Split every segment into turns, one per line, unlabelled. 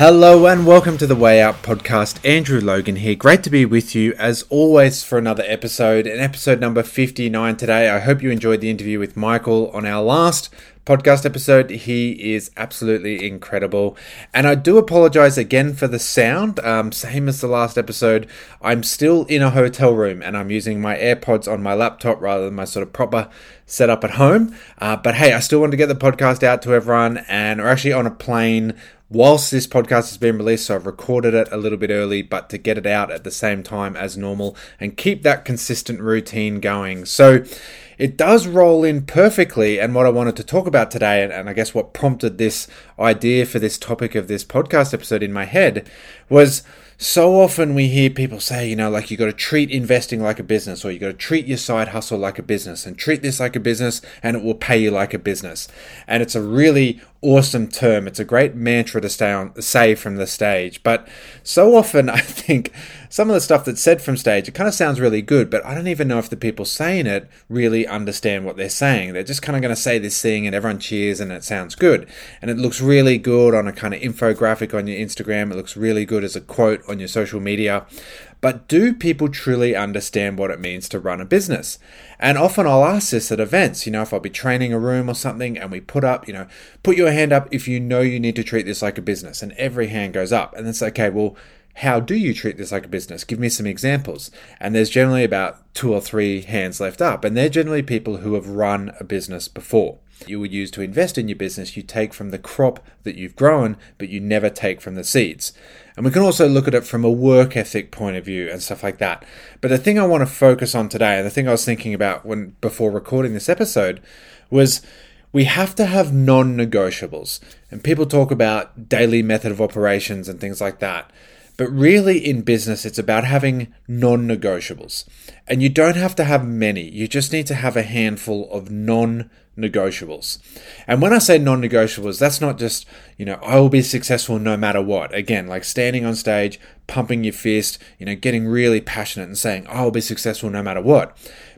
Hello and welcome to the Way Out podcast. Andrew Logan here. Great to be with you as always for another episode, an episode number 59 today. I hope you enjoyed the interview with Michael on our last podcast episode. He is absolutely incredible. And I do apologize again for the sound. Um, same as the last episode, I'm still in a hotel room and I'm using my AirPods on my laptop rather than my sort of proper setup at home. Uh, but hey, I still want to get the podcast out to everyone and we're actually on a plane whilst this podcast has been released, so I've recorded it a little bit early, but to get it out at the same time as normal and keep that consistent routine going. So it does roll in perfectly. And what I wanted to talk about today, and, and I guess what prompted this idea for this topic of this podcast episode in my head was so often we hear people say, you know, like you got to treat investing like a business, or you got to treat your side hustle like a business, and treat this like a business, and it will pay you like a business. And it's a really awesome term. It's a great mantra to stay on, say from the stage. But so often, I think some of the stuff that's said from stage, it kind of sounds really good, but I don't even know if the people saying it really understand what they're saying. They're just kind of going to say this thing, and everyone cheers, and it sounds good, and it looks really good on a kind of infographic on your Instagram. It looks really good as a quote on your social media. But do people truly understand what it means to run a business? And often I'll ask this at events, you know, if I'll be training a room or something and we put up, you know, put your hand up if you know you need to treat this like a business. And every hand goes up. And it's okay, well, how do you treat this like a business? Give me some examples. And there's generally about two or three hands left up. And they're generally people who have run a business before. You would use to invest in your business, you take from the crop that you've grown, but you never take from the seeds. And we can also look at it from a work ethic point of view and stuff like that. But the thing I want to focus on today, and the thing I was thinking about when before recording this episode, was we have to have non negotiables. And people talk about daily method of operations and things like that. But really, in business, it's about having non negotiables. And you don't have to have many, you just need to have a handful of non negotiables. And when I say non negotiables, that's not just, you know, I will be successful no matter what. Again, like standing on stage, pumping your fist, you know, getting really passionate and saying, I will be successful no matter what.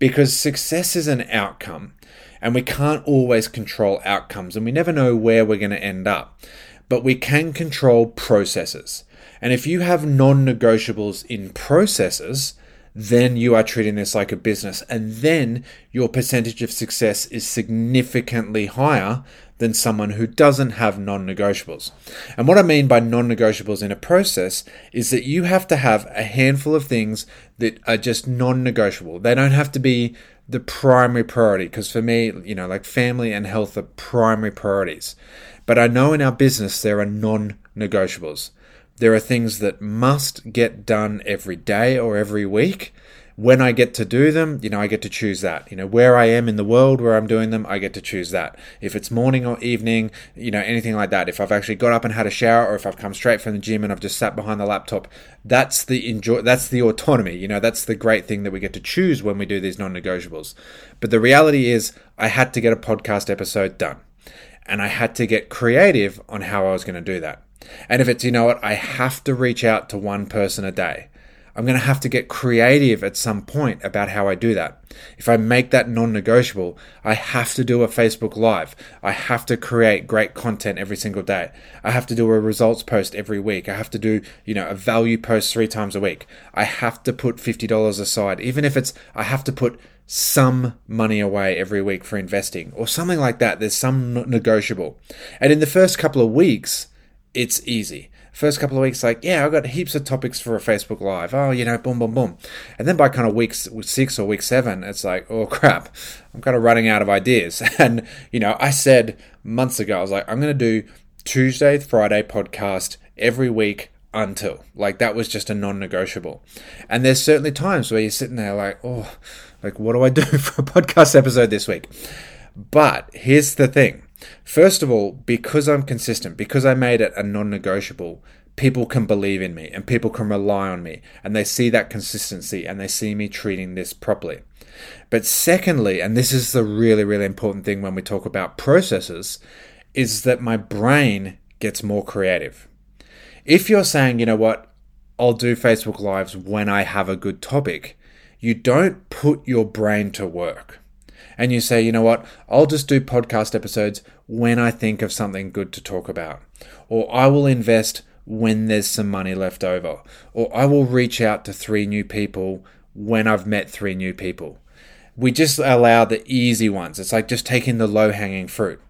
Because success is an outcome. And we can't always control outcomes, and we never know where we're going to end up. But we can control processes. And if you have non negotiables in processes, then you are treating this like a business. And then your percentage of success is significantly higher than someone who doesn't have non negotiables. And what I mean by non negotiables in a process is that you have to have a handful of things that are just non negotiable. They don't have to be the primary priority because for me, you know, like family and health are primary priorities. But I know in our business there are non negotiables. There are things that must get done every day or every week. When I get to do them, you know, I get to choose that. You know, where I am in the world, where I'm doing them, I get to choose that. If it's morning or evening, you know, anything like that. If I've actually got up and had a shower, or if I've come straight from the gym and I've just sat behind the laptop, that's the enjoy. That's the autonomy. You know, that's the great thing that we get to choose when we do these non-negotiables. But the reality is, I had to get a podcast episode done, and I had to get creative on how I was going to do that. And if it's, you know what, I have to reach out to one person a day, I'm going to have to get creative at some point about how I do that. If I make that non negotiable, I have to do a Facebook Live. I have to create great content every single day. I have to do a results post every week. I have to do, you know, a value post three times a week. I have to put $50 aside, even if it's, I have to put some money away every week for investing or something like that. There's some negotiable. And in the first couple of weeks, it's easy. First couple of weeks, like, yeah, I've got heaps of topics for a Facebook Live. Oh, you know, boom, boom, boom. And then by kind of week six or week seven, it's like, oh crap, I'm kind of running out of ideas. And, you know, I said months ago, I was like, I'm going to do Tuesday, Friday podcast every week until. Like, that was just a non negotiable. And there's certainly times where you're sitting there like, oh, like, what do I do for a podcast episode this week? But here's the thing First of all, because I'm consistent, because I made it a non negotiable, people can believe in me and people can rely on me and they see that consistency and they see me treating this properly. But secondly, and this is the really, really important thing when we talk about processes, is that my brain gets more creative. If you're saying, you know what, I'll do Facebook Lives when I have a good topic, you don't put your brain to work. And you say, you know what, I'll just do podcast episodes when I think of something good to talk about. Or I will invest when there's some money left over. Or I will reach out to three new people when I've met three new people. We just allow the easy ones. It's like just taking the low hanging fruit.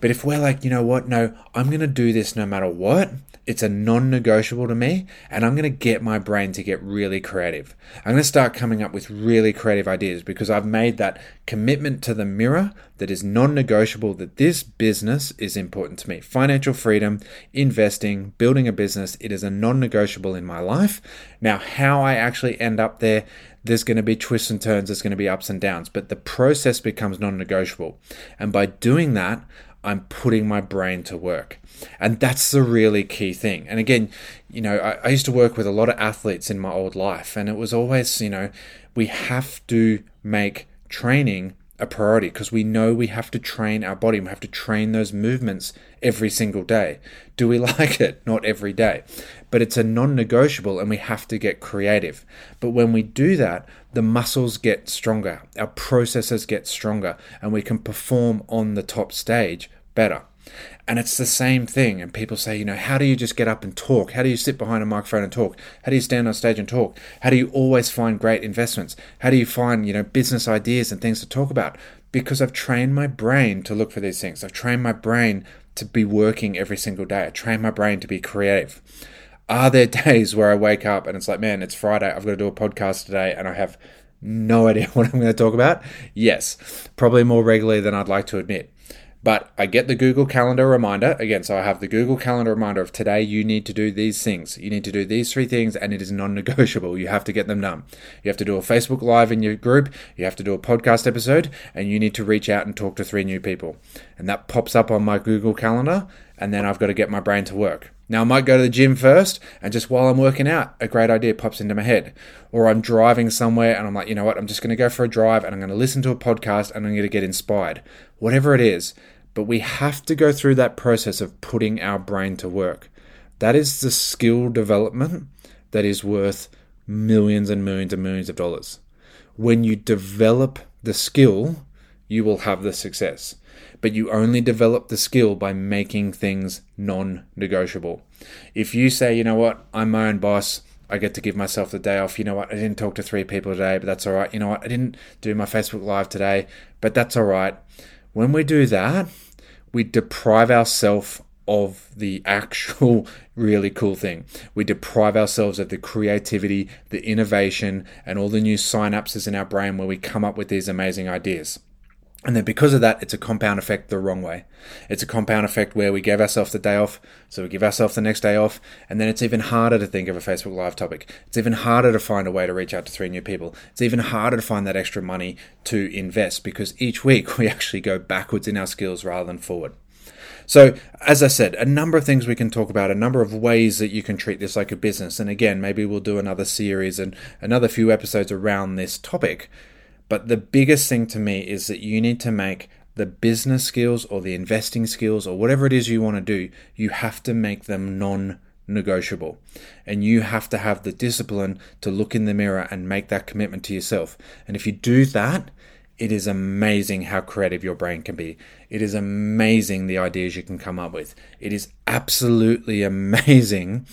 But if we're like, you know what, no, I'm going to do this no matter what, it's a non negotiable to me, and I'm going to get my brain to get really creative. I'm going to start coming up with really creative ideas because I've made that commitment to the mirror that is non negotiable that this business is important to me. Financial freedom, investing, building a business, it is a non negotiable in my life. Now, how I actually end up there, there's going to be twists and turns, there's going to be ups and downs, but the process becomes non negotiable. And by doing that, I'm putting my brain to work. And that's the really key thing. And again, you know, I, I, used to work with a lot of athletes in my old life, and it was always, you know, we have to make training a priority because we know we have to train our body. We have to train those movements every single day. Do we like it? Not every day. But it's a non negotiable and we have to get creative. But when we do that, the muscles get stronger, our processes get stronger, and we can perform on the top stage better. And it's the same thing. And people say, you know, how do you just get up and talk? How do you sit behind a microphone and talk? How do you stand on stage and talk? How do you always find great investments? How do you find, you know, business ideas and things to talk about? Because I've trained my brain to look for these things. I've trained my brain to be working every single day. I train my brain to be creative. Are there days where I wake up and it's like, man, it's Friday. I've got to do a podcast today and I have no idea what I'm going to talk about? Yes, probably more regularly than I'd like to admit. But I get the Google Calendar reminder again. So I have the Google Calendar reminder of today, you need to do these things. You need to do these three things, and it is non negotiable. You have to get them done. You have to do a Facebook Live in your group, you have to do a podcast episode, and you need to reach out and talk to three new people. And that pops up on my Google Calendar, and then I've got to get my brain to work. Now, I might go to the gym first, and just while I'm working out, a great idea pops into my head. Or I'm driving somewhere, and I'm like, you know what, I'm just going to go for a drive, and I'm going to listen to a podcast, and I'm going to get inspired. Whatever it is, but we have to go through that process of putting our brain to work. That is the skill development that is worth millions and millions and millions of dollars. When you develop the skill, you will have the success. But you only develop the skill by making things non negotiable. If you say, you know what, I'm my own boss, I get to give myself the day off. You know what? I didn't talk to three people today, but that's all right. You know what? I didn't do my Facebook Live today, but that's all right. When we do that, we deprive ourselves of the actual really cool thing. We deprive ourselves of the creativity, the innovation, and all the new synapses in our brain where we come up with these amazing ideas. And then because of that, it's a compound effect the wrong way. It's a compound effect where we give ourselves the day off, so we give ourselves the next day off, and then it's even harder to think of a Facebook Live topic. It's even harder to find a way to reach out to three new people. It's even harder to find that extra money to invest because each week we actually go backwards in our skills rather than forward. So, as I said, a number of things we can talk about, a number of ways that you can treat this like a business. And again, maybe we'll do another series and another few episodes around this topic. But the biggest thing to me is that you need to make the business skills or the investing skills or whatever it is you want to do, you have to make them non negotiable. And you have to have the discipline to look in the mirror and make that commitment to yourself. And if you do that, it is amazing how creative your brain can be. It is amazing the ideas you can come up with. It is absolutely amazing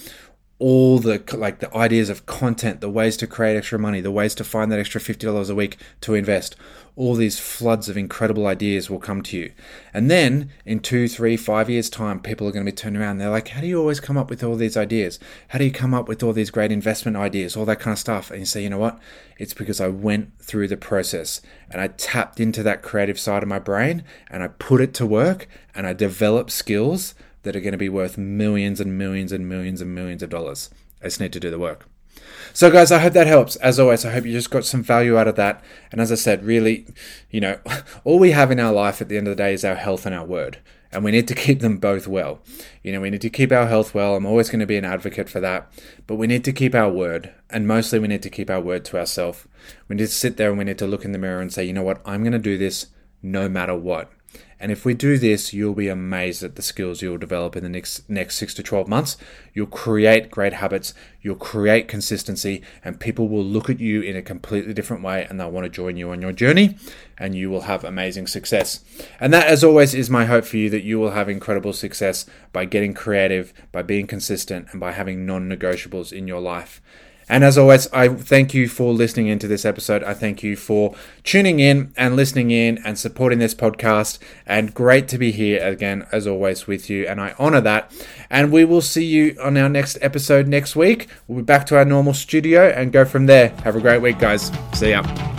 all the like the ideas of content, the ways to create extra money, the ways to find that extra $50 a week to invest. All these floods of incredible ideas will come to you. And then in two, three, five years' time, people are going to be turning around. They're like, How do you always come up with all these ideas? How do you come up with all these great investment ideas, all that kind of stuff? And you say, You know what? It's because I went through the process and I tapped into that creative side of my brain and I put it to work and I developed skills that are going to be worth millions and millions and millions and millions of dollars. I just need to do the work. So, guys, I hope that helps. As always, I hope you just got some value out of that. And as I said, really, you know, all we have in our life at the end of the day is our health and our word. And we need to keep them both well. You know, we need to keep our health well. I'm always going to be an advocate for that. But we need to keep our word. And mostly, we need to keep our word to ourselves. We need to sit there and we need to look in the mirror and say, you know what, I'm going to do this no matter what. And if we do this, you'll be amazed at the skills you'll develop in the next next 6 to 12 months. You'll create great habits, you'll create consistency, and people will look at you in a completely different way and they'll want to join you on your journey and you will have amazing success. And that as always is my hope for you that you will have incredible success by getting creative, by being consistent, and by having non-negotiables in your life. And as always, I thank you for listening into this episode. I thank you for tuning in and listening in and supporting this podcast. And great to be here again, as always, with you. And I honor that. And we will see you on our next episode next week. We'll be back to our normal studio and go from there. Have a great week, guys. See ya.